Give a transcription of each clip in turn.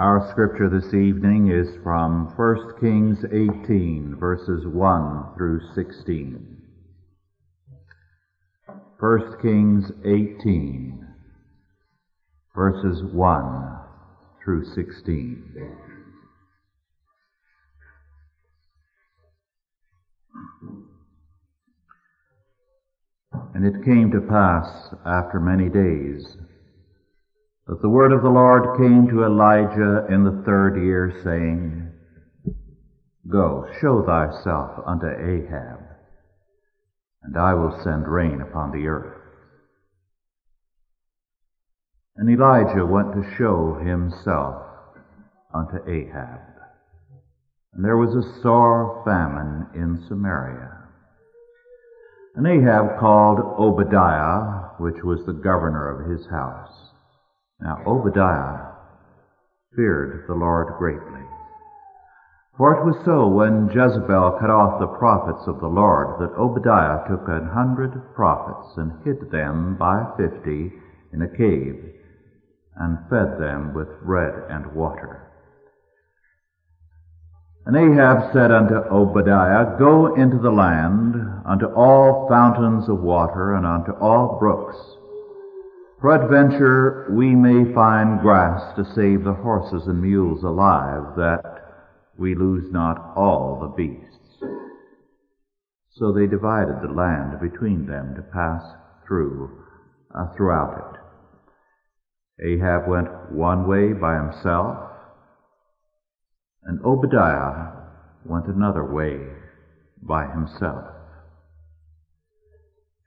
Our scripture this evening is from 1 Kings 18, verses 1 through 16. 1 Kings 18, verses 1 through 16. And it came to pass after many days that the word of the Lord came to Elijah in the third year, saying, Go, show thyself unto Ahab, and I will send rain upon the earth. And Elijah went to show himself unto Ahab. And there was a sore famine in Samaria. And Ahab called Obadiah, which was the governor of his house now Obadiah feared the Lord greatly. For it was so when Jezebel cut off the prophets of the Lord that Obadiah took an hundred prophets and hid them by fifty in a cave and fed them with bread and water. And Ahab said unto Obadiah, Go into the land, unto all fountains of water, and unto all brooks, Peradventure we may find grass to save the horses and mules alive, that we lose not all the beasts. So they divided the land between them to pass through uh, throughout it. Ahab went one way by himself, and Obadiah went another way by himself.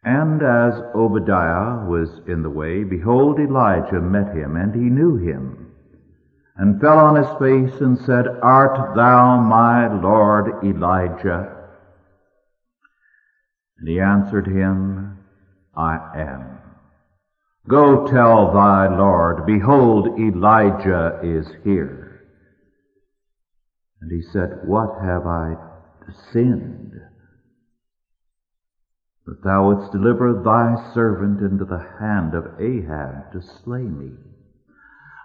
And as Obadiah was in the way, behold, Elijah met him, and he knew him, and fell on his face and said, Art thou my Lord Elijah? And he answered him, I am. Go tell thy Lord, behold, Elijah is here. And he said, What have I sinned? That thou wouldst deliver thy servant into the hand of Ahab to slay me.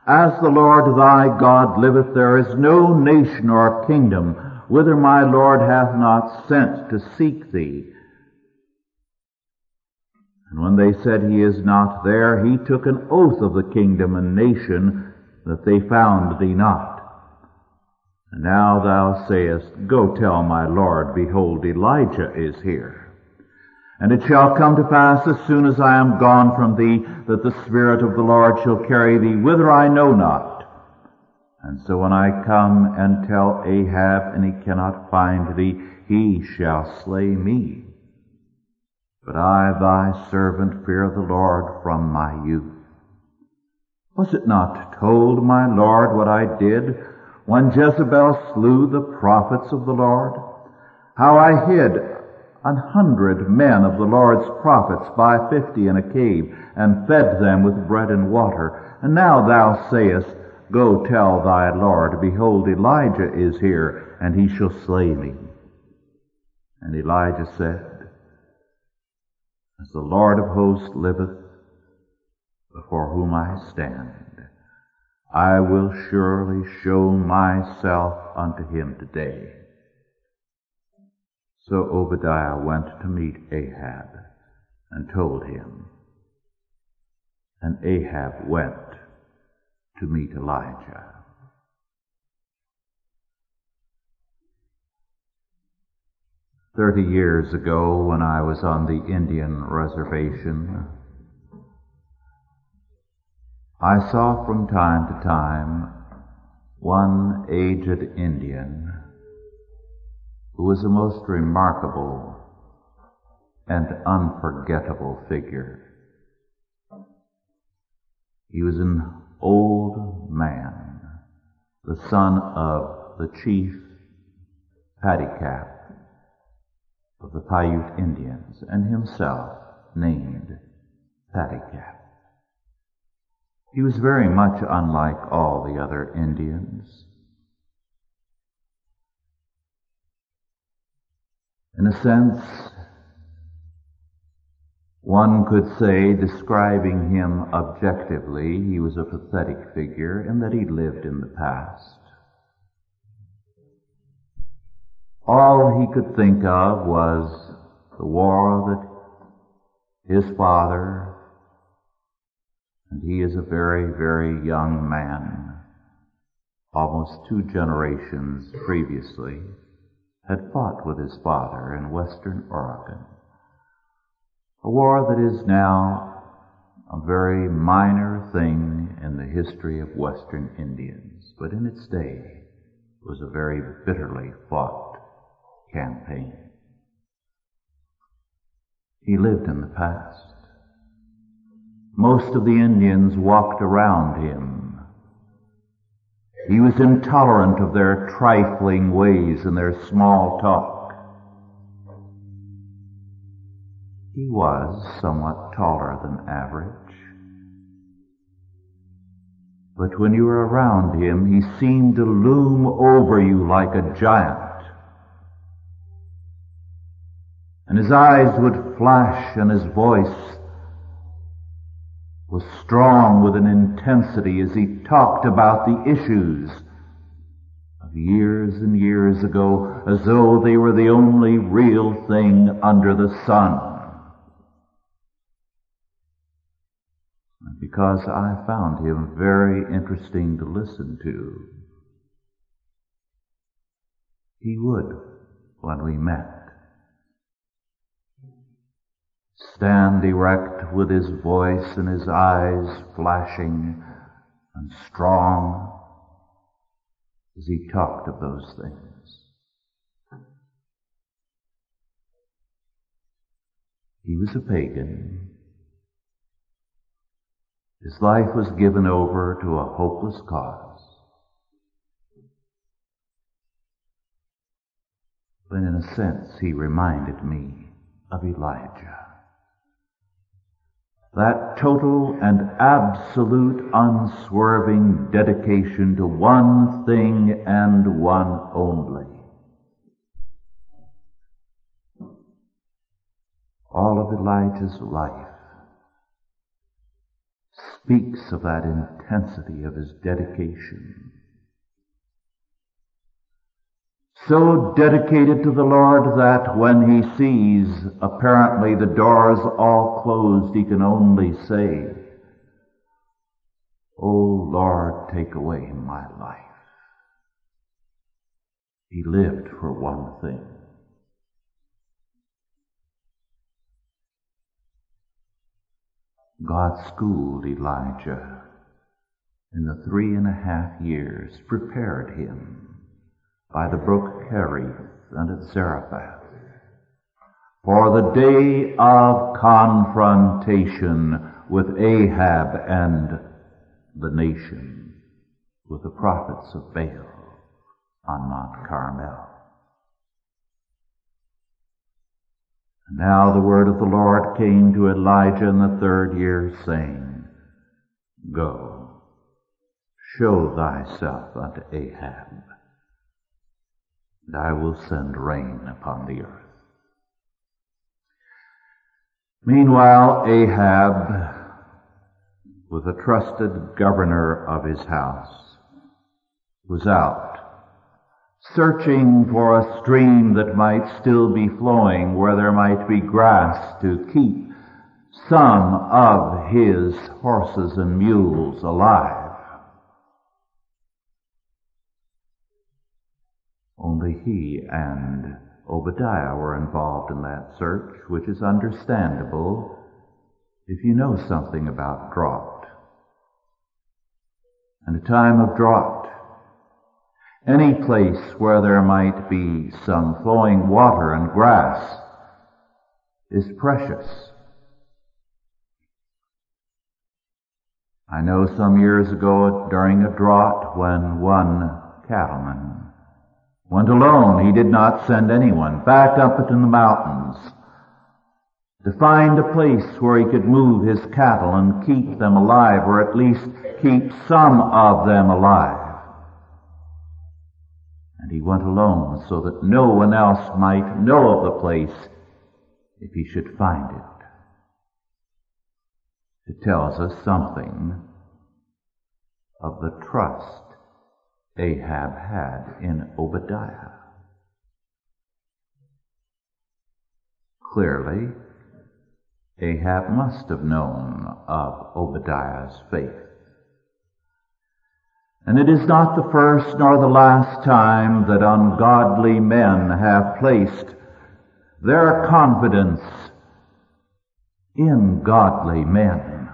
As the Lord thy God liveth, there is no nation or kingdom whither my Lord hath not sent to seek thee. And when they said he is not there, he took an oath of the kingdom and nation that they found thee not. And now thou sayest, Go tell my Lord, behold, Elijah is here. And it shall come to pass as soon as I am gone from thee, that the Spirit of the Lord shall carry thee whither I know not. And so when I come and tell Ahab, and he cannot find thee, he shall slay me. But I, thy servant, fear the Lord from my youth. Was it not told, my Lord, what I did when Jezebel slew the prophets of the Lord? How I hid an hundred men of the Lord's prophets by fifty in a cave, and fed them with bread and water. And now thou sayest, Go tell thy Lord, Behold, Elijah is here, and he shall slay me. And Elijah said, As the Lord of hosts liveth, before whom I stand, I will surely show myself unto him today. So Obadiah went to meet Ahab and told him. And Ahab went to meet Elijah. Thirty years ago, when I was on the Indian reservation, I saw from time to time one aged Indian who was a most remarkable and unforgettable figure. He was an old man, the son of the chief Paddy Cap of the Paiute Indians, and himself named Paddy Cap. He was very much unlike all the other Indians. In a sense, One could say, describing him objectively, he was a pathetic figure in that he lived in the past. All he could think of was the war that his father, and he is a very, very young man, almost two generations previously, had fought with his father in western Oregon. A war that is now a very minor thing in the history of Western Indians, but in its day was a very bitterly fought campaign. He lived in the past. Most of the Indians walked around him. He was intolerant of their trifling ways and their small talk. He was somewhat taller than average. But when you were around him, he seemed to loom over you like a giant. And his eyes would flash and his voice was strong with an intensity as he talked about the issues of years and years ago as though they were the only real thing under the sun. because I found him very interesting to listen to. He would, when we met, stand erect with his voice and his eyes flashing and strong as he talked of those things. He was a pagan. His life was given over to a hopeless cause. But in a sense, he reminded me of Elijah. That total and absolute unswerving dedication to one thing and one only. All of Elijah's life speaks of that intensity of his dedication. So dedicated to the Lord that when he sees apparently the doors all closed, he can only say, Oh Lord, take away my life. He lived for one thing. God schooled Elijah in the three and a half years, prepared him by the brook Cherith and at Zarephath for the day of confrontation with Ahab and the nation, with the prophets of Baal on Mount Carmel. Now the word of the Lord came to Elijah in the third year, saying, Go, show thyself unto Ahab, and I will send rain upon the earth. Meanwhile, Ahab, with a trusted governor of his house, was out searching for a stream that might still be flowing, where there might be grass to keep some of his horses and mules alive. Only he and Obadiah were involved in that search, which is understandable if you know something about drought. And a time of drought any place where there might be some flowing water and grass is precious. I know some years ago during a drought when one cattleman went alone, he did not send anyone back up into the mountains to find a place where he could move his cattle and keep them alive, or at least keep some of them alive. And he went alone so that no one else might know of the place if he should find it. It tells us something of the trust Ahab had in Obadiah. Clearly, Ahab must have known of Obadiah's faith. And it is not the first nor the last time that ungodly men have placed their confidence in godly men.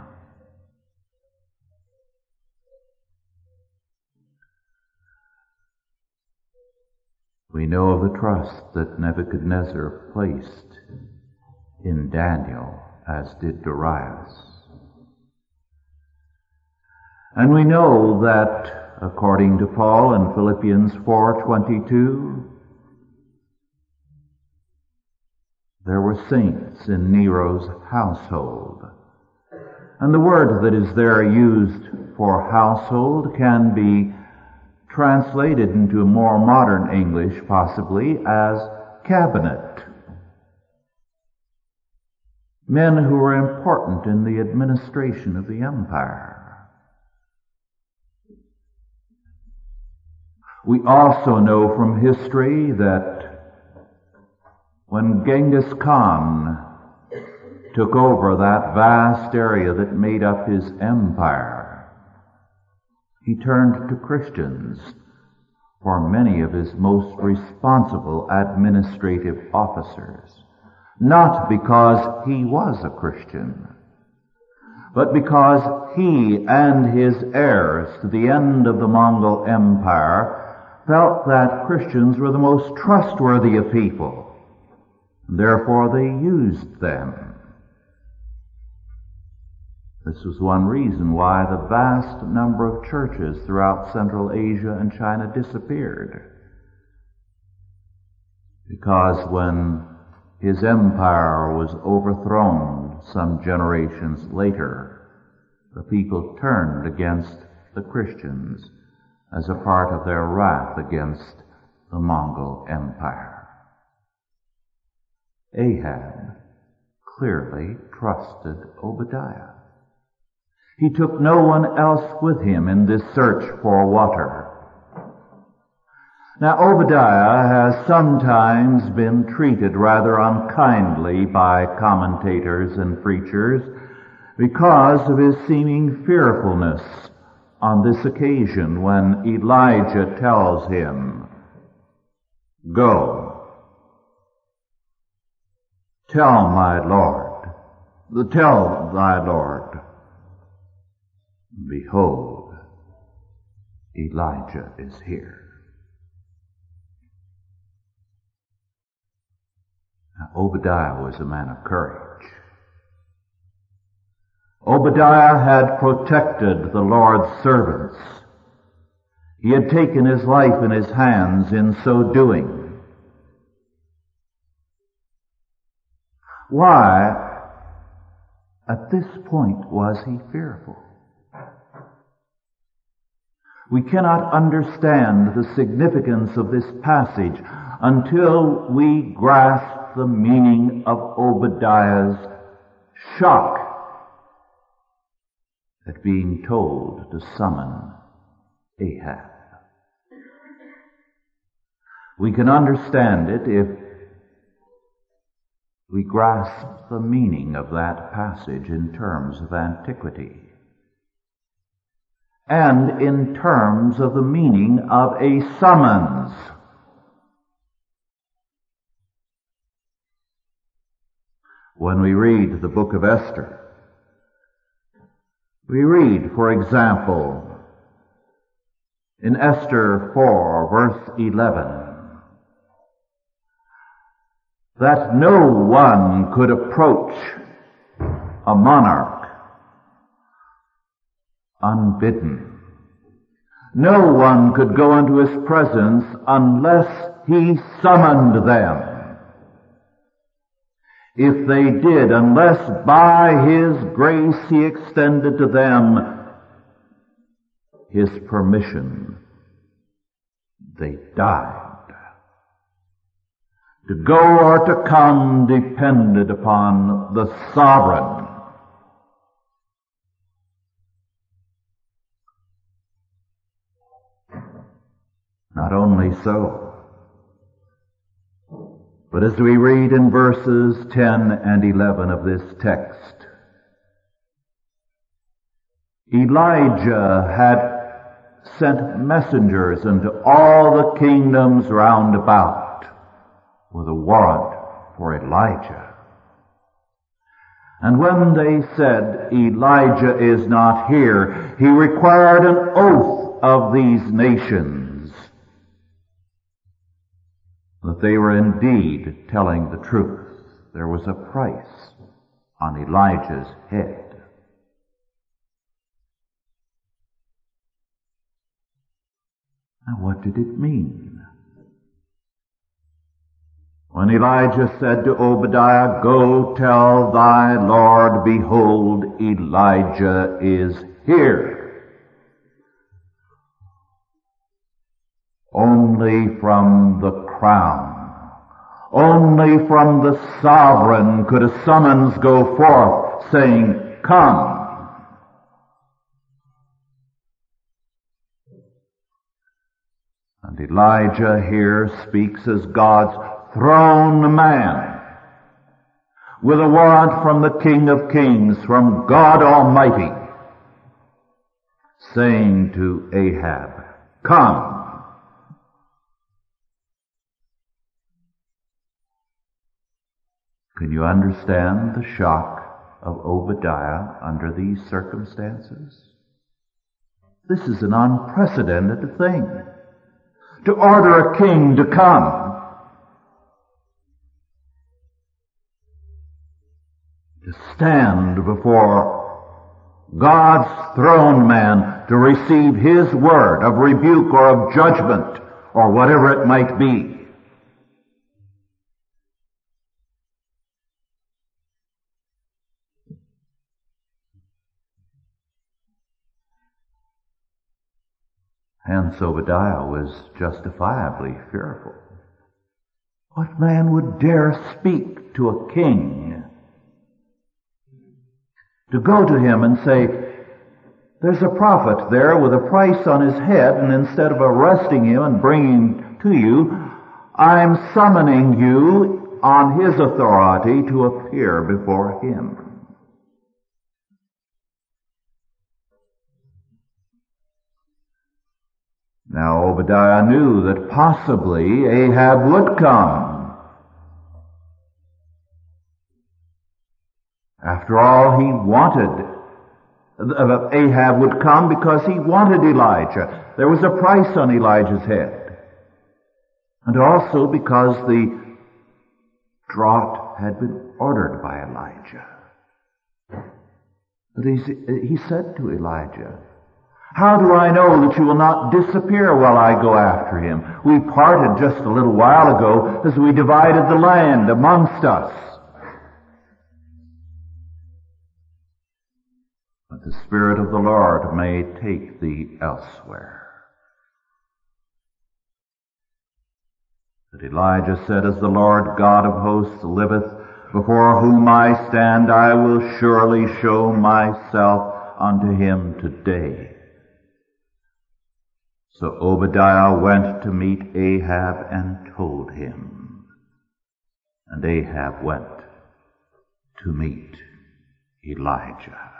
We know of the trust that Nebuchadnezzar placed in Daniel, as did Darius. And we know that, according to Paul in Philippians 4.22, there were saints in Nero's household. And the word that is there used for household can be translated into more modern English, possibly, as cabinet. Men who were important in the administration of the empire. We also know from history that when Genghis Khan took over that vast area that made up his empire, he turned to Christians for many of his most responsible administrative officers, not because he was a Christian, but because he and his heirs to the end of the Mongol Empire felt that Christians were the most trustworthy of people. Therefore they used them this was one reason why the vast number of churches throughout Central Asia and China disappeared. Because when his empire was overthrown some generations later, the people turned against the Christians as a part of their wrath against the Mongol Empire. Ahab clearly trusted Obadiah. He took no one else with him in this search for water. Now Obadiah has sometimes been treated rather unkindly by commentators and preachers because of his seeming fearfulness on this occasion when Elijah tells him, Go, tell my Lord, tell thy Lord, Behold, Elijah is here. Now, Obadiah was a man of courage. Obadiah had protected the Lord's servants. He had taken his life in his hands in so doing. Why, at this point, was he fearful? We cannot understand the significance of this passage until we grasp the meaning of Obadiah's shock at being told to summon Ahab. We can understand it if we grasp the meaning of that passage in terms of antiquity and in terms of the meaning of a summons. When we read the book of Esther, we read, for example, in Esther 4, verse 11, that no one could approach a monarch unbidden. No one could go into his presence unless he summoned them. If they did, unless by his grace he extended to them his permission, they died. To go or to come depended upon the sovereign Not only so, but as we read in verses 10 and 11 of this text, Elijah had sent messengers into all the kingdoms round about with a warrant for Elijah. And when they said, Elijah is not here, he required an oath of these nations that they were indeed telling the truth. There was a price on Elijah's head. Now what did it mean? When Elijah said to Obadiah, Go tell thy Lord, behold, Elijah is here. Only from the crown. Only from the sovereign could a summons go forth saying, Come. And Elijah here speaks as God's throne man with a warrant from the King of Kings, from God Almighty, saying to Ahab, Come. Can you understand the shock of Obadiah under these circumstances? This is an unprecedented thing. To order a king to come. To stand before God's throne man to receive his word of rebuke or of judgment or whatever it might be. Hence Obadiah was justifiably fearful. What man would dare speak to a king? To go to him and say, there's a prophet there with a price on his head, and instead of arresting him and bringing him to you, I'm summoning you on his authority to appear before him. Now Obadiah knew that possibly Ahab would come. After all, he wanted, uh, Ahab would come because he wanted Elijah. There was a price on Elijah's head. And also because the drought had been ordered by Elijah. But he, he said to Elijah, how do I know that you will not disappear while I go after him? We parted just a little while ago as we divided the land amongst us. But the Spirit of the Lord may take thee elsewhere. But Elijah said, As the Lord God of hosts liveth, before whom I stand, I will surely show myself unto him today. So Obadiah went to meet Ahab and told him. And Ahab went to meet Elijah.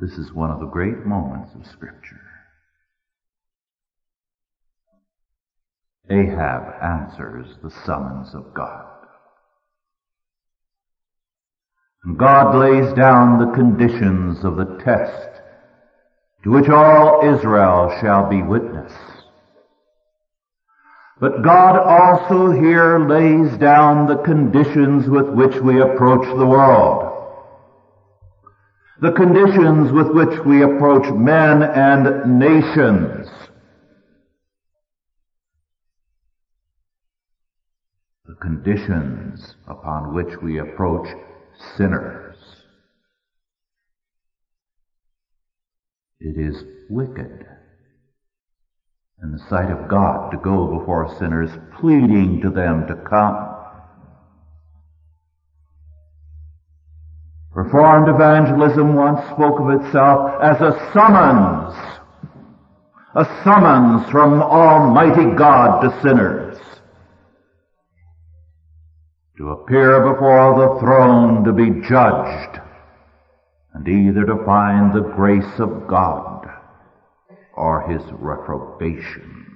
This is one of the great moments of Scripture. Ahab answers the summons of God. And God lays down the conditions of the test to which all Israel shall be witness. But God also here lays down the conditions with which we approach the world. The conditions with which we approach men and nations. The conditions upon which we approach sinners. It is wicked in the sight of God to go before sinners, pleading to them to come. Reformed evangelism once spoke of itself as a summons, a summons from Almighty God to sinners to appear before the throne to be judged and either to find the grace of God or his reprobation.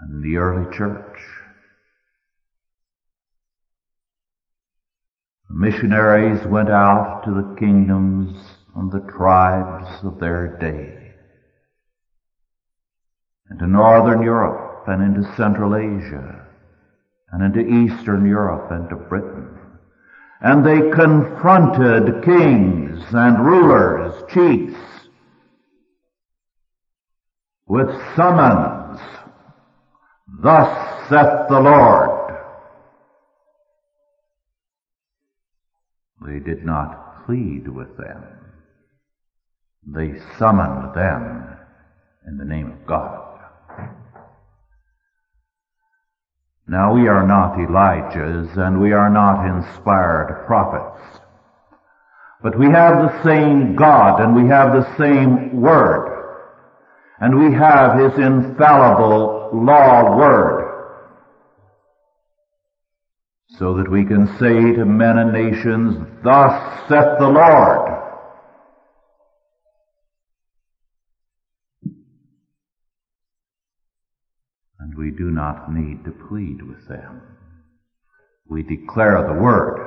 And the early church, the missionaries went out to the kingdoms and the tribes of their day, into northern Europe and into Central Asia, and into Eastern Europe and to Britain. And they confronted kings and rulers, chiefs, with summons. Thus saith the Lord. They did not plead with them. They summoned them in the name of God. Now we are not Elijahs and we are not inspired prophets. But we have the same God and we have the same Word. And we have His infallible law Word. So that we can say to men and nations, Thus saith the Lord. And we do not need to plead with them. We declare the Word.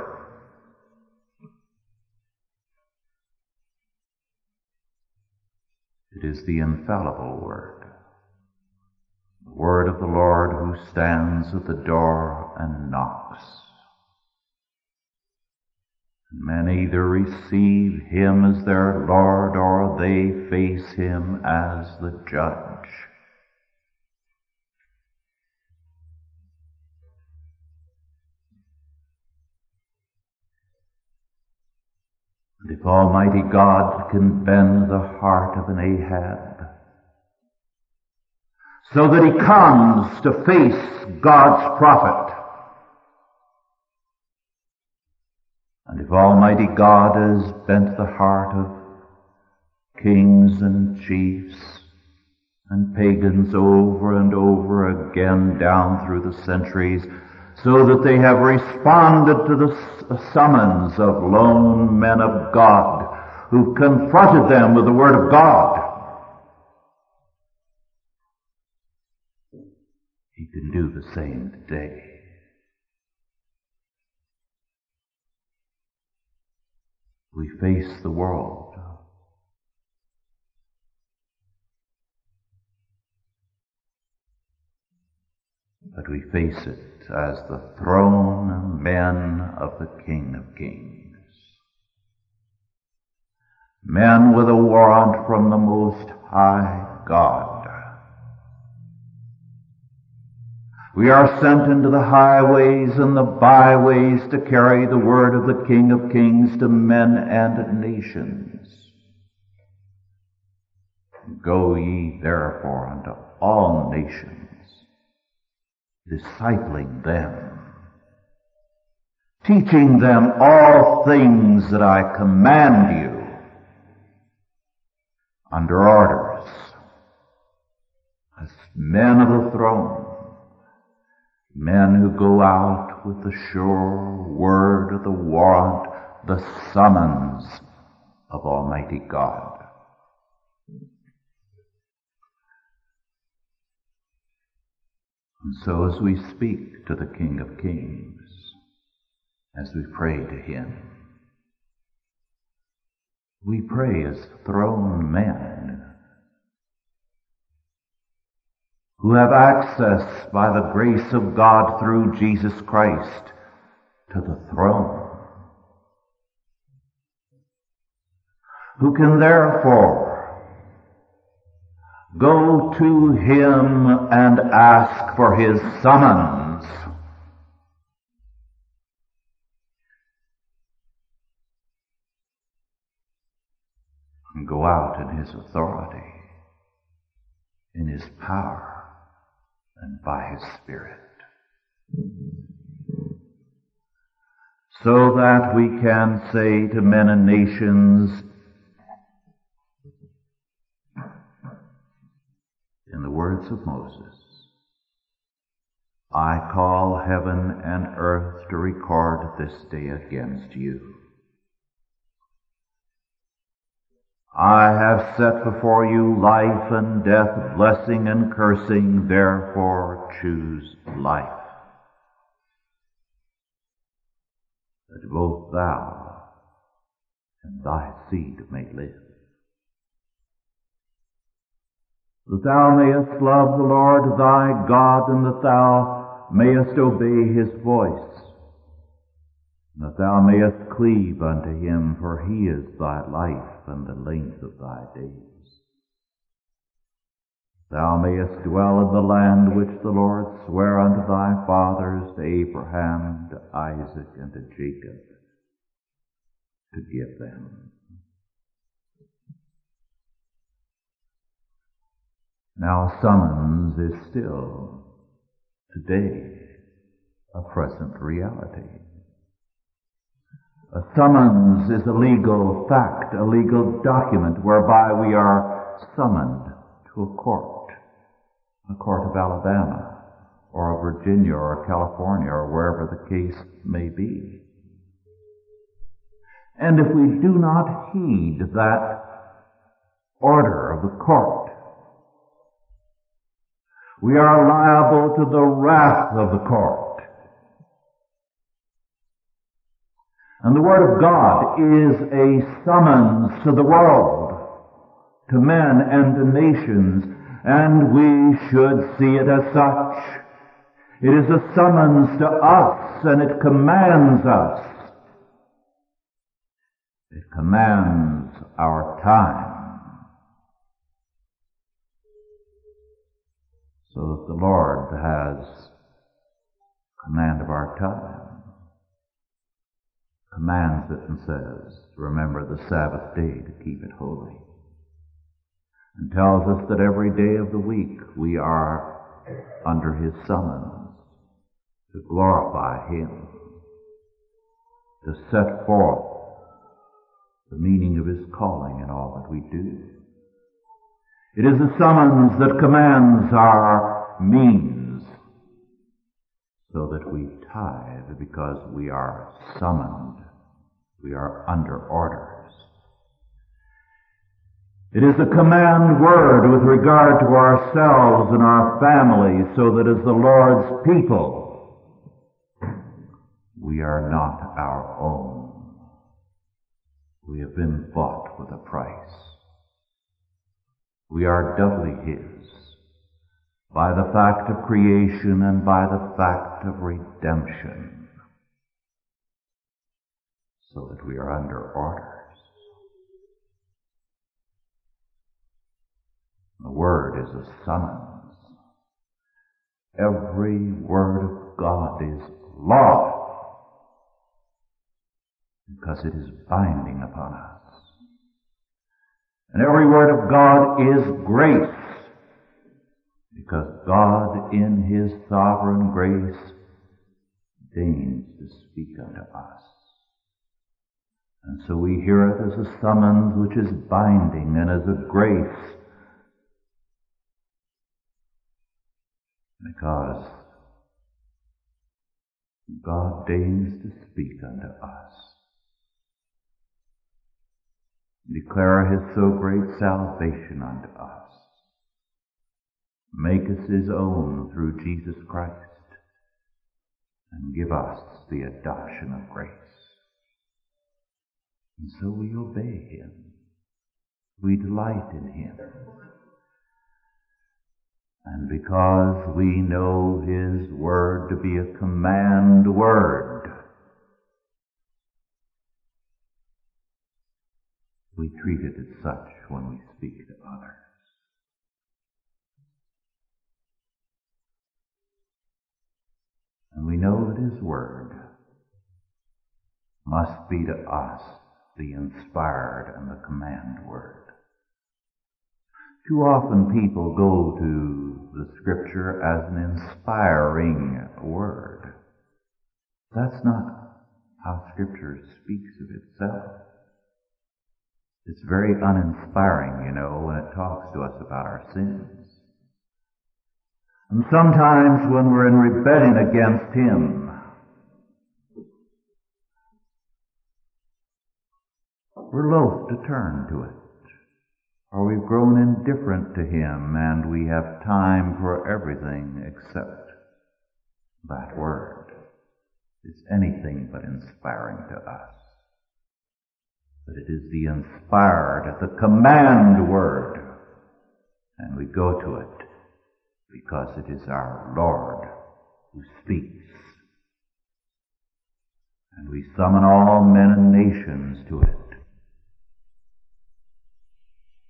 It is the infallible Word. The Word of the Lord who stands at the door and knocks. And men either receive Him as their Lord or they face Him as the Judge. And if Almighty God can bend the heart of an Ahab so that he comes to face God's prophet, and if Almighty God has bent the heart of kings and chiefs and pagans over and over again down through the centuries, so that they have responded to the uh, summons of lone men of God who confronted them with the Word of God. He can do the same today. We face the world. But we face it as the throne men of the King of Kings. Men with a warrant from the Most High God. We are sent into the highways and the byways to carry the word of the King of Kings to men and nations. Go ye therefore unto all nations discipling them, teaching them all things that I command you under orders as men of the throne, men who go out with the sure word of the warrant, the summons of Almighty God. So as we speak to the King of Kings, as we pray to Him, we pray as throne men who have access by the grace of God through Jesus Christ to the throne, who can therefore Go to him and ask for his summons. And go out in his authority, in his power, and by his Spirit. so that we can say to men and nations, in the words of Moses, I call heaven and earth to record this day against you. I have set before you life and death, blessing and cursing, therefore choose life. That both thou and thy seed may live. That thou mayest love the Lord thy God and that thou mayest obey his voice and that thou mayest cleave unto him, for he is thy life and the length of thy days. Thou mayest dwell in the land which the Lord sware unto thy fathers, to Abraham, to Isaac, and to Jacob, to give them. Now summons is still, today, a present reality. A summons is a legal fact, a legal document whereby we are summoned to a court, a court of Alabama, or of Virginia, or California, or wherever the case may be. And if we do not heed that order of the court, we are liable to the wrath of the court. And the Word of God is a summons to the world, to men and to nations, and we should see it as such. It is a summons to us, and it commands us. It commands our time. So that the Lord has command of our time commands it and says, remember the Sabbath day to keep it holy. And tells us that every day of the week we are under his summons to glorify him, to set forth the meaning of his calling in all that we do. It is a summons that commands our means so that we tithe because we are summoned we are under orders. It is a command word with regard to ourselves and our families so that as the Lord's people, we are not our own. We have been bought with a price. We are doubly His by the fact of creation and by the fact of redemption so that we are under orders. The word is a summons. Every word of God is law because it is binding upon us. And every word of God is grace because God in His sovereign grace deigns to speak unto us. And so we hear it as a summons which is binding and as a grace. Because God deigns to speak unto us. Declare his so great salvation unto us. Make us his own through Jesus Christ and give us the adoption of grace. And so we obey Him. We delight in Him. And because we know His Word to be a command word, we treat it as such when we speak to others. And we know that His Word must be to us the inspired and the command word. Too often people go to the scripture as an inspiring word. That's not how Scripture speaks of itself. It's very uninspiring, you know, when it talks to us about our sins. And sometimes when we're in rebellion against Him, we're loath to turn to it. Or we've grown indifferent to Him and we have time for everything except that Word. It's anything but inspiring to us. But it is the inspired, the command Word. And we go to it because it is our Lord who speaks. And we summon all men and nations to it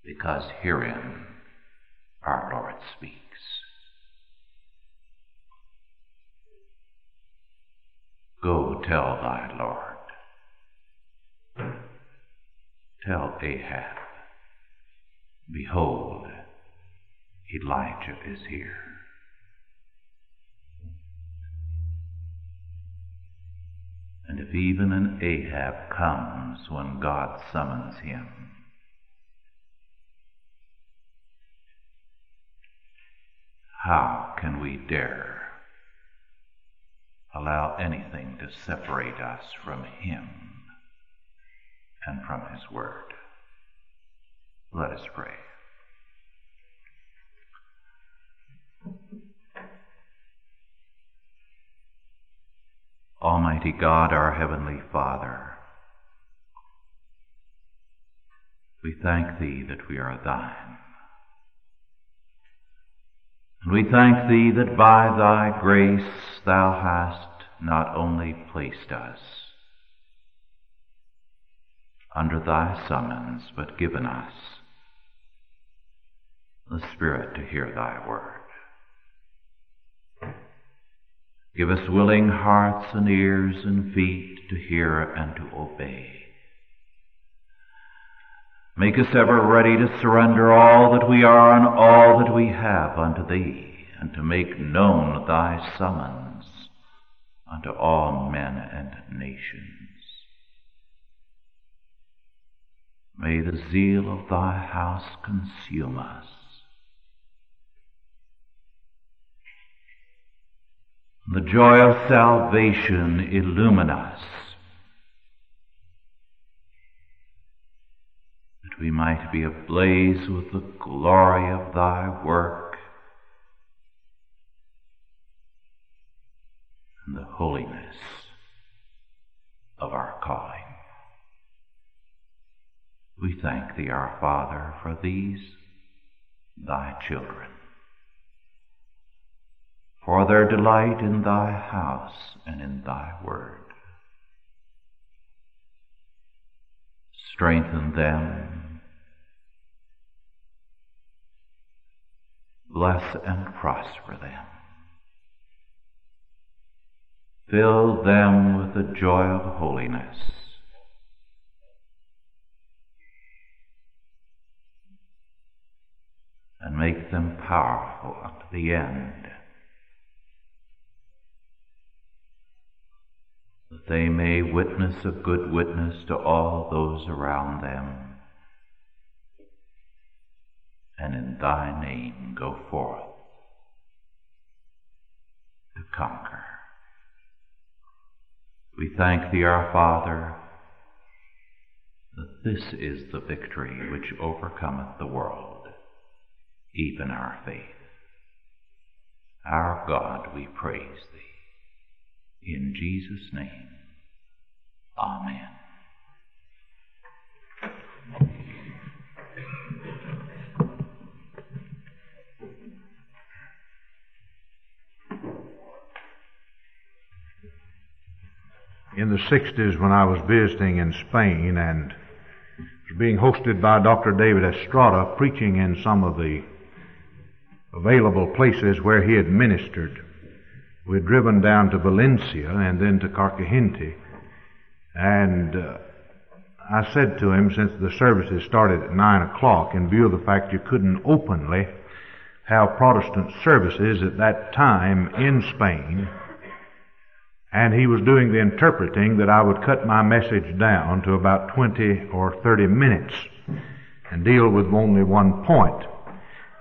because herein our Lord speaks. Go tell thy Lord. Tell Ahab, behold, Elijah is here. And if even an Ahab comes when God summons him, how can we dare allow anything to separate us from Him and from His Word? Let us pray. Almighty God, our Heavenly Father, we thank Thee that we are Thine. And we thank Thee that by Thy grace Thou hast not only placed us under Thy summons, but given us the Spirit to hear Thy word. Give us willing hearts and ears and feet to hear and to obey. Make us ever ready to surrender all that we are and all that we have unto Thee, and to make known Thy summons unto all men and nations. May the zeal of Thy house consume us. The joy of salvation illumine us. That we might be ablaze with the glory of Thy work and the holiness of our calling. We thank Thee, our Father, for these Thy children for their delight in thy house and in thy word. Strengthen them, bless and prosper them. Fill them with the joy of holiness. And make them powerful unto the end that they may witness a good witness to all those around them, and in thy name go forth to conquer. We thank thee, our Father, that this is the victory which overcometh the world, even our faith. Our God, we praise thee. In Jesus' name, Amen. In the 60s, when I was visiting in Spain and was being hosted by Dr. David Estrada, preaching in some of the available places where he had ministered, we had driven down to Valencia and then to Carcagente. And uh, I said to him, since the services started at 9 o'clock, in view of the fact you couldn't openly have Protestant services at that time in Spain, and he was doing the interpreting that I would cut my message down to about 20 or 30 minutes and deal with only one point,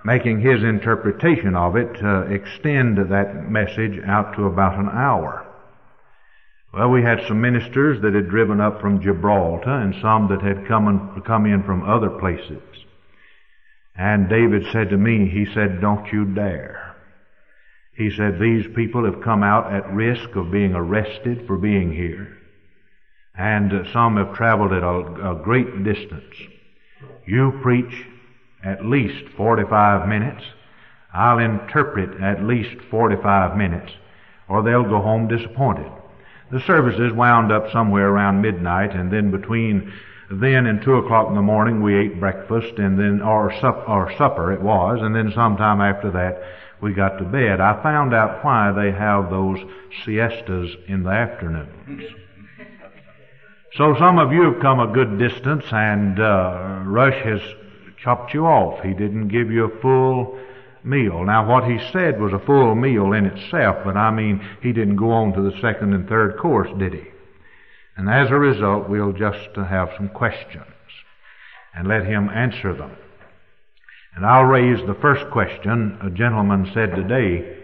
making his interpretation of it uh, extend that message out to about an hour. Well, we had some ministers that had driven up from Gibraltar and some that had come, in, come in from other places. And David said to me, he said, don't you dare. He said, these people have come out at risk of being arrested for being here. And uh, some have traveled at a, a great distance. You preach at least 45 minutes. I'll interpret at least 45 minutes, or they'll go home disappointed. The services wound up somewhere around midnight, and then between then and two o'clock in the morning we ate breakfast, and then or, sup, or supper it was, and then sometime after that we got to bed. I found out why they have those siestas in the afternoons. So some of you have come a good distance and uh, Rush has chopped you off. He didn't give you a full meal. Now what he said was a full meal in itself, but I mean he didn't go on to the second and third course, did he? And as a result, we'll just have some questions and let him answer them. And I'll raise the first question. A gentleman said today,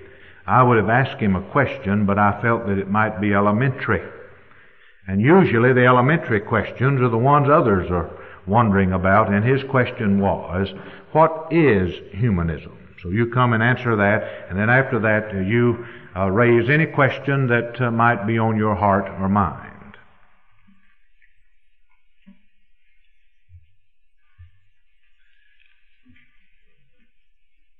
I would have asked him a question, but I felt that it might be elementary. And usually the elementary questions are the ones others are wondering about, and his question was, what is humanism? So you come and answer that, and then after that you uh, raise any question that uh, might be on your heart or mind.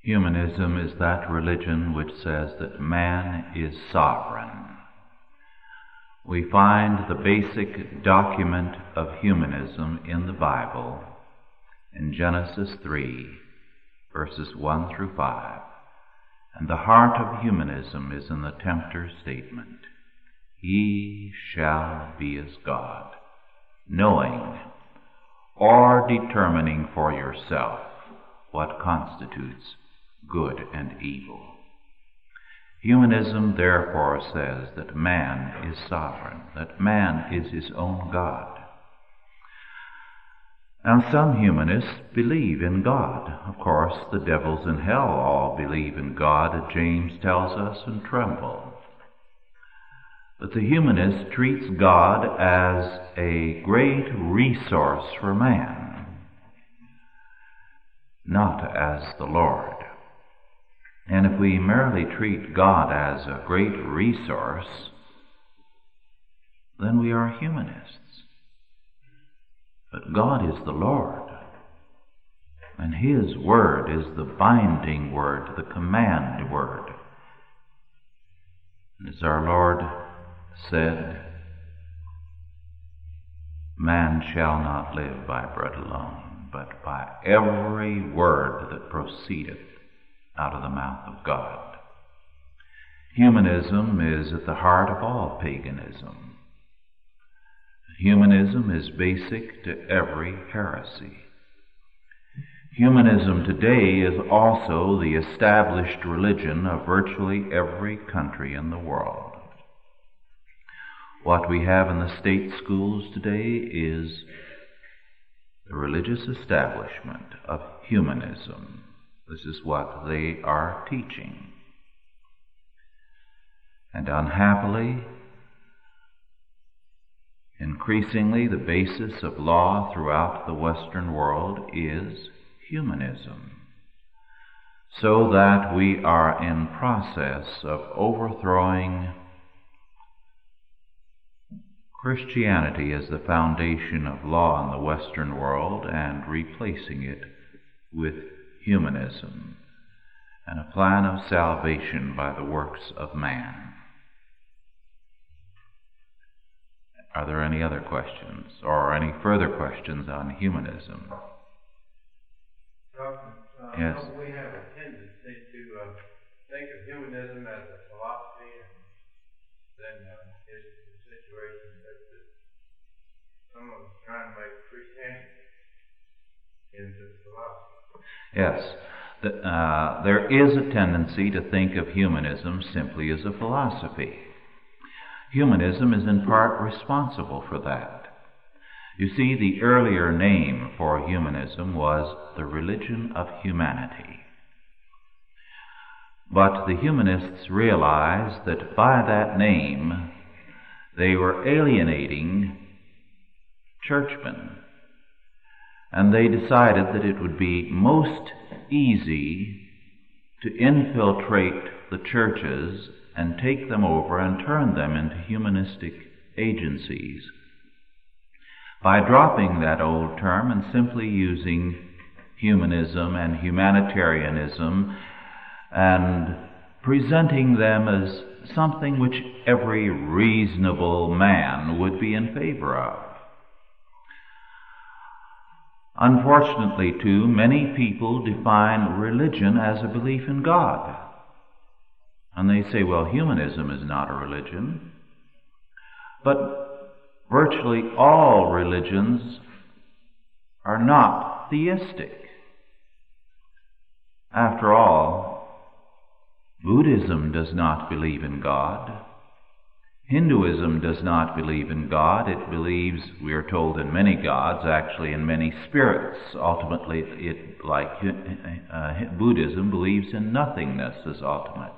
Humanism is that religion which says that man is sovereign we find the basic document of humanism in the Bible in Genesis 3, verses 1 through 5. And the heart of humanism is in the tempter's statement, He shall be as God, knowing or determining for yourself what constitutes good and evil. Humanism therefore says that man is sovereign, that man is his own God. Now, some humanists believe in God. Of course, the devils in hell all believe in God, James tells us, and tremble. But the humanist treats God as a great resource for man, not as the Lord. And if we merely treat God as a great resource, then we are humanists. But God is the Lord. And His Word is the binding Word, the command Word. As our Lord said, Man shall not live by bread alone, but by every word that proceedeth out of the mouth of God. Humanism is at the heart of all paganism. Humanism is basic to every heresy. Humanism today is also the established religion of virtually every country in the world. What we have in the state schools today is the religious establishment of humanism. This is what they are teaching. And unhappily, increasingly, the basis of law throughout the Western world is humanism. So that we are in process of overthrowing Christianity as the foundation of law in the Western world and replacing it with humanism and a plan of salvation by the works of man. Are there any other questions or any further questions on humanism? uh, yes. We have a tendency to uh, think of humanism as a philosophy, and then uh, it's the situation that someone's trying to make Christianity into philosophy. Yes. Uh, there is a tendency to think of humanism simply as a philosophy. Humanism is in part responsible for that. You see, the earlier name for humanism was the religion of humanity. But the humanists realized that by that name they were alienating churchmen. And they decided that it would be most easy to infiltrate the churches and take them over and turn them into humanistic agencies by dropping that old term and simply using humanism and humanitarianism and presenting them as something which every reasonable man would be in favor of. Unfortunately, too, many people define religion as a belief in God. And they say, well, humanism is not a religion. But virtually all religions are not theistic. After all, Buddhism does not believe in God. Hinduism does not believe in God. It believes, we are told, in many gods, actually in many spirits. Ultimately, it, like uh, Buddhism, believes in nothingness as ultimate.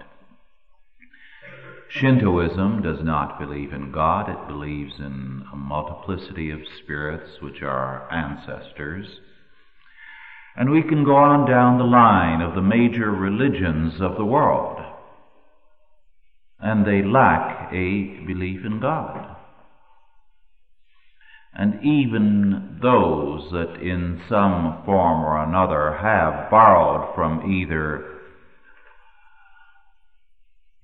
Shintoism does not believe in God. It believes in a multiplicity of spirits, which are ancestors. And we can go on down the line of the major religions of the world. And they lack a belief in God. And even those that in some form or another have borrowed from either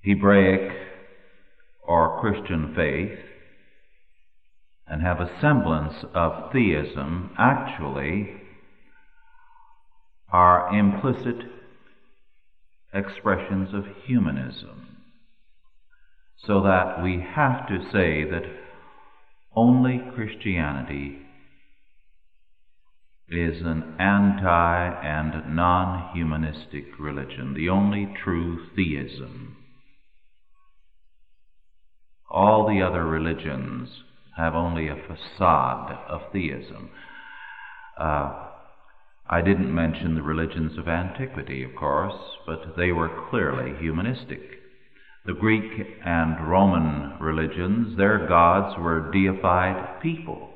Hebraic or Christian faith and have a semblance of theism actually are implicit expressions of humanism. So that we have to say that only Christianity is an anti and non humanistic religion, the only true theism. All the other religions have only a facade of theism. Uh, I didn't mention the religions of antiquity, of course, but they were clearly humanistic. The Greek and Roman religions, their gods were deified people.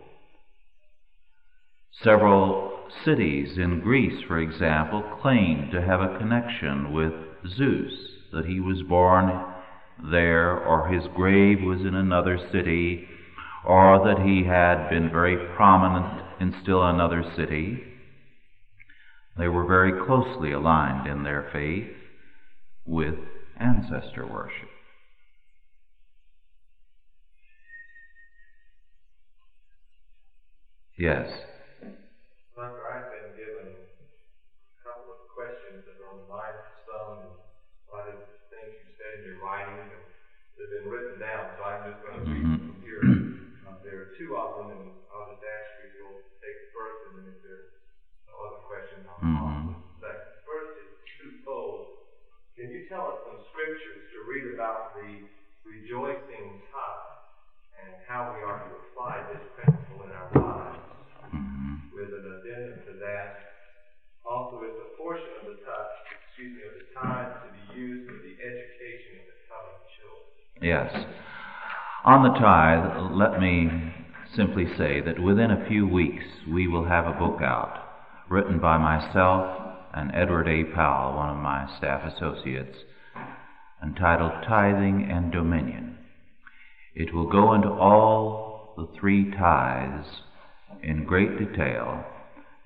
Several cities in Greece, for example, claimed to have a connection with Zeus, that he was born there, or his grave was in another city, or that he had been very prominent in still another city. They were very closely aligned in their faith with ancestor worship. Yes. Doctor, I've been given a couple of questions that are on the mind of some, and a lot of things you said in your writings have been written down, so I'm just going to read mm-hmm. them here. Uh, there are two of them, and I'll just ask you if you'll take the first, and then if there's no other questions, I'll mm-hmm. the second. First is twofold. Can you tell us some scriptures to read about the rejoicing time and how we are to apply this principle in our lives? Mm-hmm. with an addendum to that. Also, it's a portion of the time, excuse me, of the time to be used for the education of the coming children. Yes. On the tithe, let me simply say that within a few weeks we will have a book out written by myself and Edward A. Powell, one of my staff associates, entitled Tithing and Dominion. It will go into all the three tithes in great detail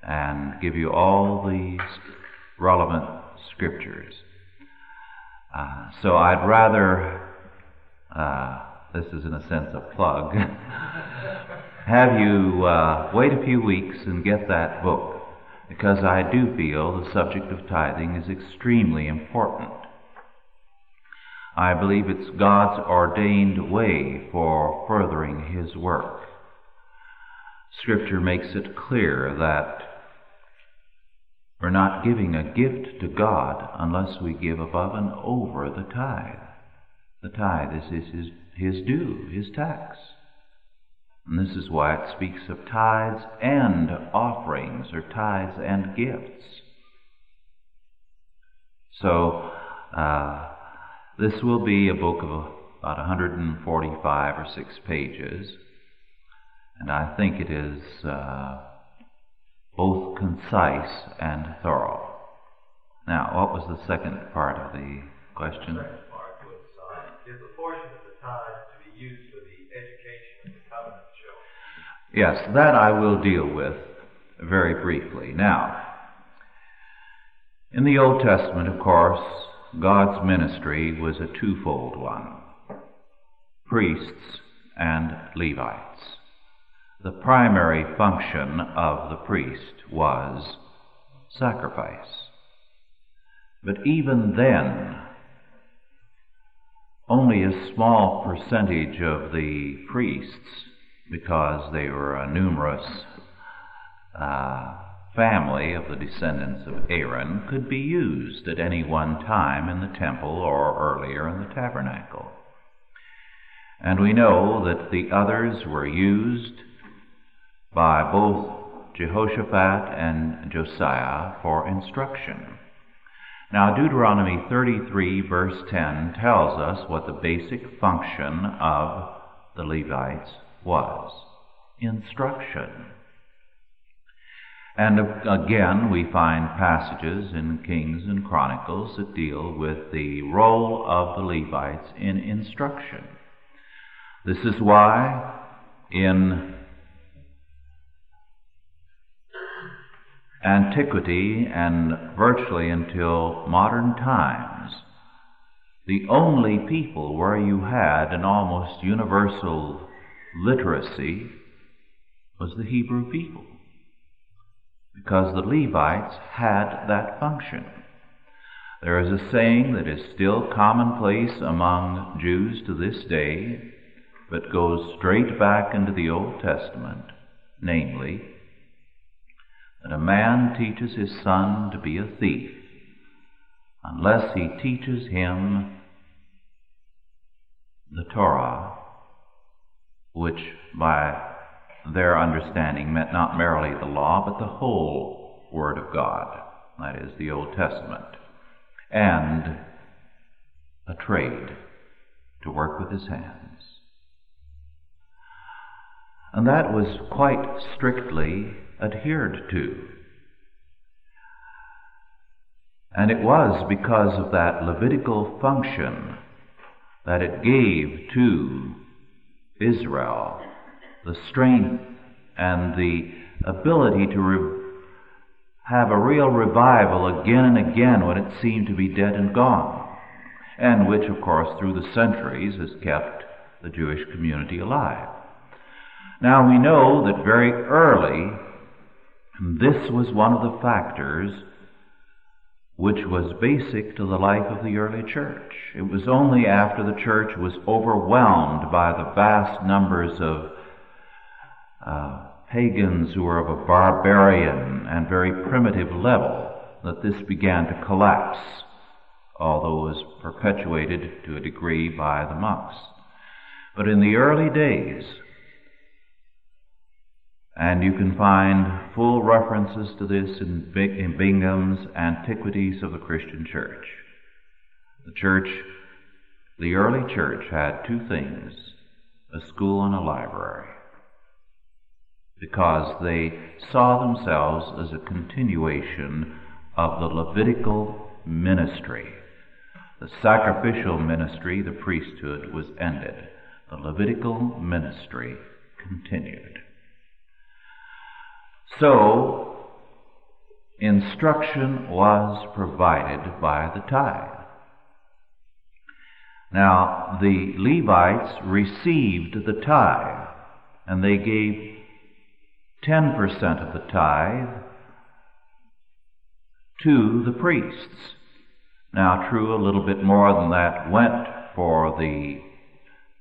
and give you all the relevant scriptures. Uh, so I'd rather, uh, this is in a sense a plug, have you uh, wait a few weeks and get that book because I do feel the subject of tithing is extremely important. I believe it's God's ordained way for furthering His work. Scripture makes it clear that we're not giving a gift to God unless we give above and over the tithe. The tithe is, is his, his due, his tax. And this is why it speaks of tithes and offerings, or tithes and gifts. So, uh, this will be a book of about 145 or 6 pages, and I think it is uh, both concise and thorough. Now, what was the second part of the question? The second part was, uh, is a portion of the time to be used for the education of the covenant children? Yes, that I will deal with very briefly. Now, in the Old Testament, of course, God's ministry was a twofold one priests and Levites. The primary function of the priest was sacrifice. But even then, only a small percentage of the priests, because they were a numerous uh, family of the descendants of Aaron could be used at any one time in the temple or earlier in the tabernacle. And we know that the others were used by both Jehoshaphat and Josiah for instruction. Now, Deuteronomy 33, verse 10, tells us what the basic function of the Levites was instruction. And again, we find passages in Kings and Chronicles that deal with the role of the Levites in instruction. This is why in antiquity and virtually until modern times, the only people where you had an almost universal literacy was the Hebrew people because the Levites had that function. There is a saying that is still commonplace among Jews to this day, but goes straight back into the Old Testament, namely, that a man teaches his son to be a thief unless he teaches him the Torah, which by their understanding meant not merely the law, but the whole Word of God, that is, the Old Testament, and a trade to work with his hands. And that was quite strictly adhered to. And it was because of that Levitical function that it gave to Israel the strength and the ability to re- have a real revival again and again when it seemed to be dead and gone, and which, of course, through the centuries has kept the Jewish community alive. Now we know that very early this was one of the factors which was basic to the life of the early church. It was only after the church was overwhelmed by the vast numbers of uh, pagans who were of a barbarian and very primitive level that this began to collapse, although it was perpetuated to a degree by the monks. But in the early days, and you can find full references to this in, in Bingham's Antiquities of the Christian Church. The church, the early church, had two things a school and a library because they saw themselves as a continuation of the Levitical ministry. The sacrificial ministry, the priesthood, was ended. The Levitical ministry continued. So, instruction was provided by the tithe. Now, the Levites received the tithe, and they gave 10% of the tithe to the priests. Now, true, a little bit more than that went for the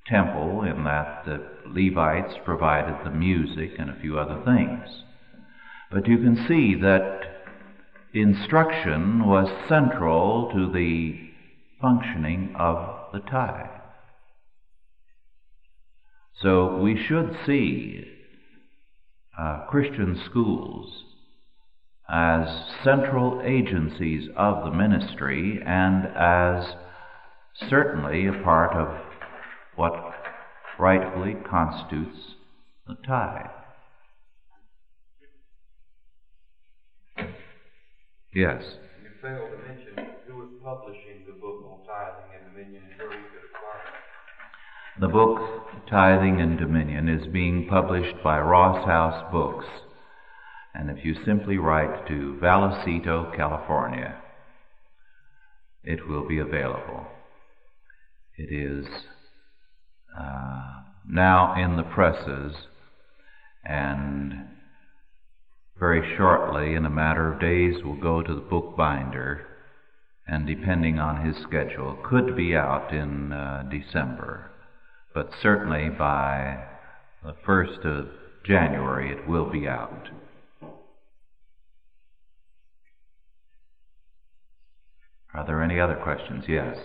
temple, in that the Levites provided the music and a few other things. But you can see that instruction was central to the functioning of the tithe. So we should see uh, Christian schools as central agencies of the ministry and as certainly a part of what rightfully constitutes the tithe. Yes. You failed to mention who is publishing the book on tithing and dominion and where you could acquire it. The book Tithing and Dominion is being published by Ross House Books. And if you simply write to Vallecito, California, it will be available. It is uh, now in the presses and very shortly, in a matter of days, will go to the bookbinder and depending on his schedule, could be out in uh, December. But certainly by the 1st of January it will be out. Are there any other questions? Yes.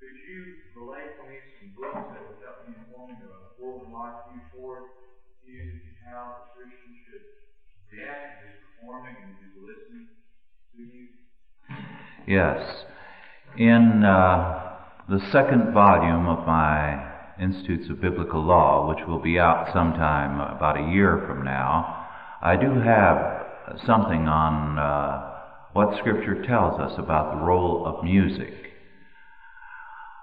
Could you relate for me some books that would help me inform and how Christian should react to his performing and his listening to music? Yes. In uh, the second volume of my Institutes of Biblical Law, which will be out sometime about a year from now, I do have something on uh, what Scripture tells us about the role of music.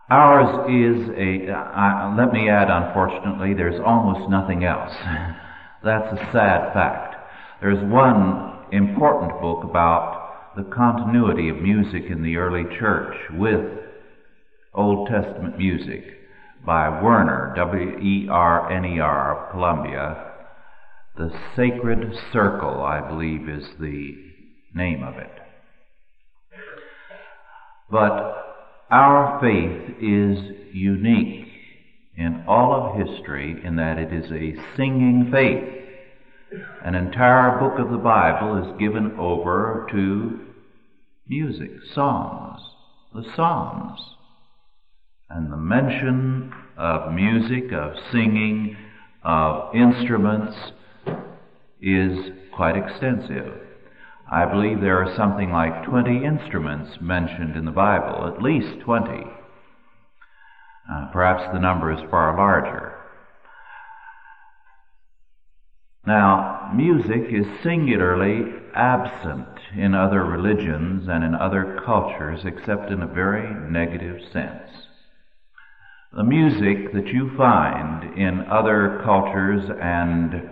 Ours is a, uh, let me add, unfortunately, there's almost nothing else. That's a sad fact. There's one important book about the continuity of music in the early church with Old Testament music by Werner, W E R N E R of Columbia. The Sacred Circle, I believe, is the name of it. But our faith is unique in all of history in that it is a singing faith. An entire book of the Bible is given over to music, songs, the Psalms. And the mention of music, of singing, of instruments is quite extensive. I believe there are something like 20 instruments mentioned in the Bible, at least 20. Uh, perhaps the number is far larger. Now, music is singularly absent in other religions and in other cultures except in a very negative sense. The music that you find in other cultures and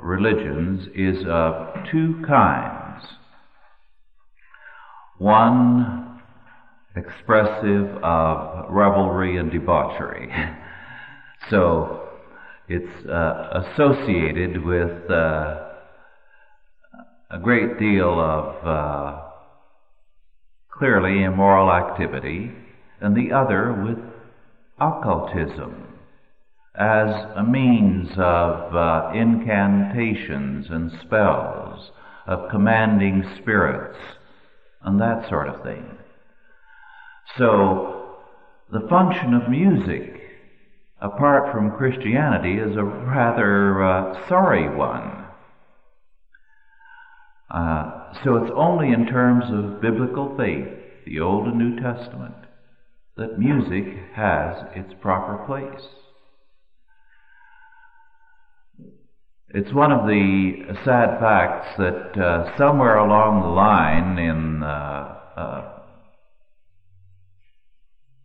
religions is of two kinds. One expressive of revelry and debauchery. so it's uh, associated with uh, a great deal of uh, clearly immoral activity, and the other with occultism as a means of uh, incantations and spells, of commanding spirits, and that sort of thing. So, the function of music, apart from Christianity, is a rather uh, sorry one. Uh, so it's only in terms of biblical faith, the Old and New Testament, that music has its proper place. It's one of the sad facts that uh, somewhere along the line in uh, uh,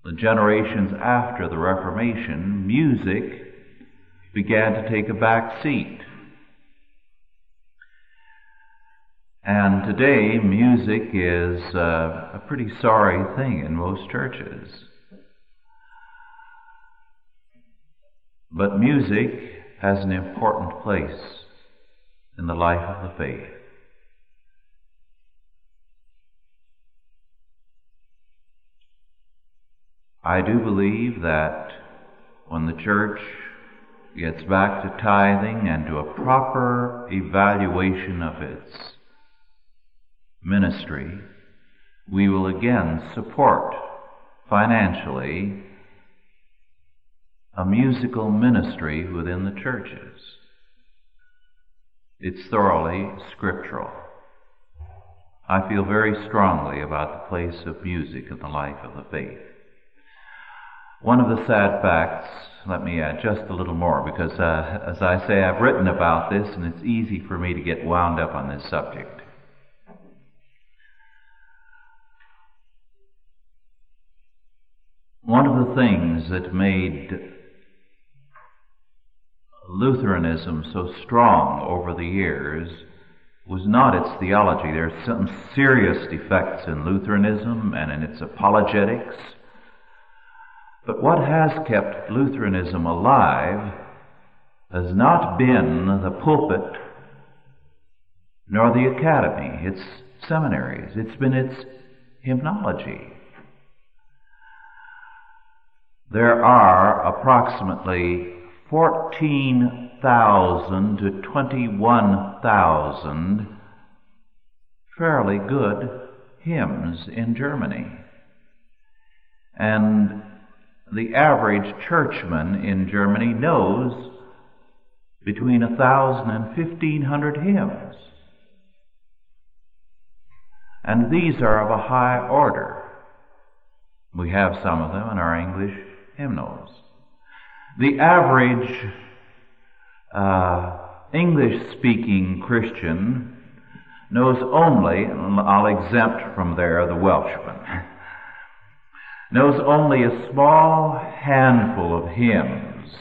the generations after the Reformation, music began to take a back seat. And today, music is uh, a pretty sorry thing in most churches. But music has an important place in the life of the faith. I do believe that when the church gets back to tithing and to a proper evaluation of its ministry, we will again support financially a musical ministry within the churches. It's thoroughly scriptural. I feel very strongly about the place of music in the life of the faith. One of the sad facts, let me add just a little more, because uh, as I say, I've written about this and it's easy for me to get wound up on this subject. One of the things that made Lutheranism so strong over the years was not its theology. There are some serious defects in Lutheranism and in its apologetics. But what has kept Lutheranism alive has not been the pulpit nor the academy, its seminaries. It's been its hymnology. There are approximately 14,000 to 21,000 fairly good hymns in Germany. And the average churchman in Germany knows between a thousand and fifteen hundred hymns. And these are of a high order. We have some of them in our English hymnals. The average uh, English speaking Christian knows only, I'll exempt from there the Welshman, knows only a small handful of hymns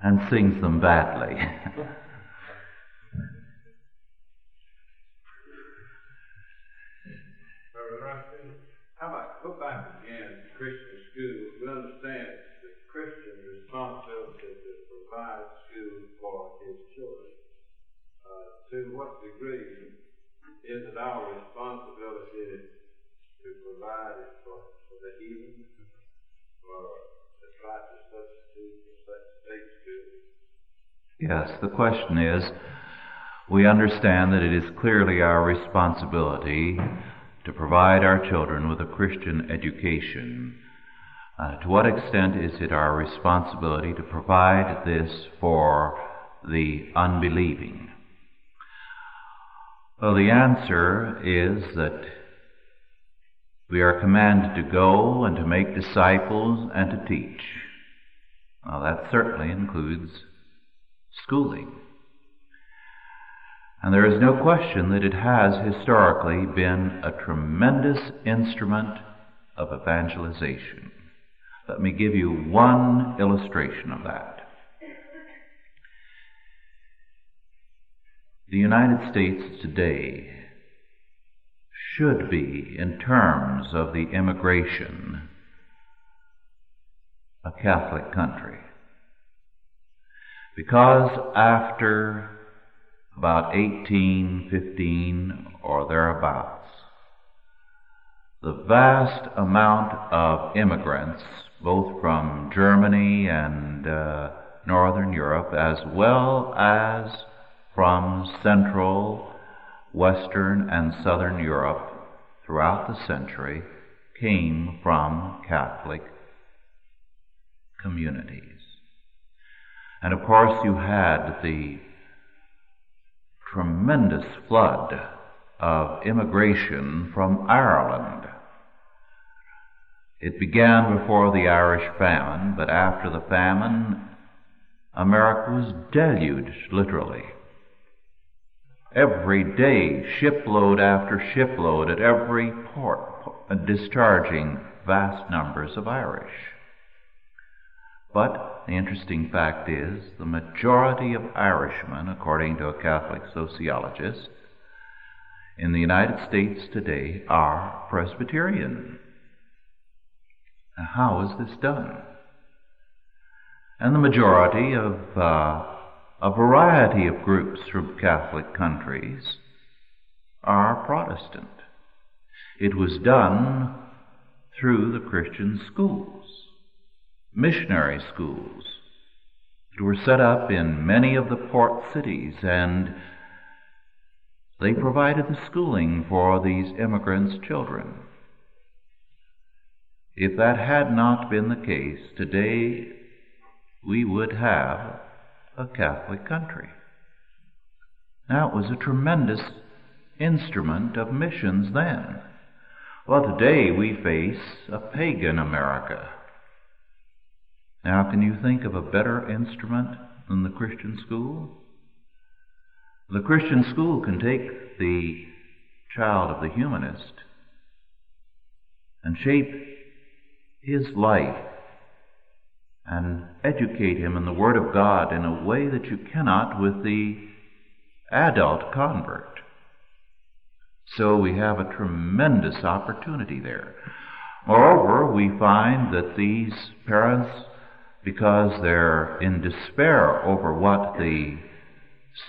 and sings them badly. How about again Christian schools? We understand the Christian responsibility to provide schools for his children. Uh, to what degree is it our responsibility to provide it for, for the to substitute for such schools? Yes, the question is we understand that it is clearly our responsibility to provide our children with a Christian education. Uh, to what extent is it our responsibility to provide this for the unbelieving? Well, the answer is that we are commanded to go and to make disciples and to teach. Now, that certainly includes schooling. And there is no question that it has historically been a tremendous instrument of evangelization. Let me give you one illustration of that. The United States today should be, in terms of the immigration, a Catholic country. Because after about 1815 or thereabouts. The vast amount of immigrants, both from Germany and uh, Northern Europe, as well as from Central, Western, and Southern Europe throughout the century, came from Catholic communities. And of course, you had the tremendous flood of immigration from Ireland. It began before the Irish famine, but after the famine, America was deluged, literally. Every day, shipload after shipload at every port, discharging vast numbers of Irish. But the interesting fact is the majority of Irishmen, according to a Catholic sociologist, in the United States today are Presbyterian. Now, how is this done? And the majority of uh, a variety of groups from Catholic countries are Protestant. It was done through the Christian schools missionary schools that were set up in many of the port cities, and they provided the schooling for these immigrants' children. If that had not been the case, today we would have a Catholic country. Now, it was a tremendous instrument of missions then. Well, today we face a pagan America. Now, can you think of a better instrument than the Christian school? The Christian school can take the child of the humanist and shape his life and educate him in the Word of God in a way that you cannot with the adult convert. So we have a tremendous opportunity there. Moreover, we find that these parents, because they're in despair over what the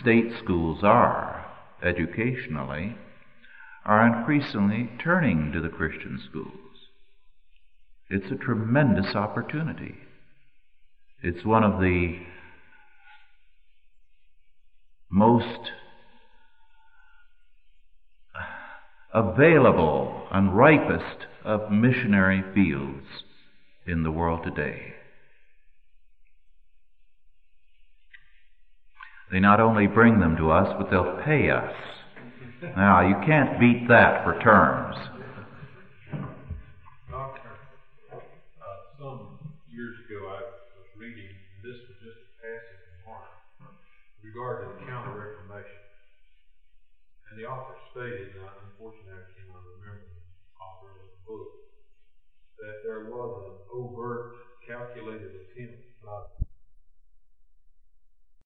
state schools are educationally, are increasingly turning to the Christian schools. It's a tremendous opportunity. It's one of the most available and ripest of missionary fields in the world today. They not only bring them to us, but they'll pay us. Now, you can't beat that for terms. Doctor, uh, some years ago I was reading, this was just a passage in Mark, regarding the Counter Reformation. And the author stated, and unfortunately I cannot remember the author of the book, that there was an overt, calculated attempt by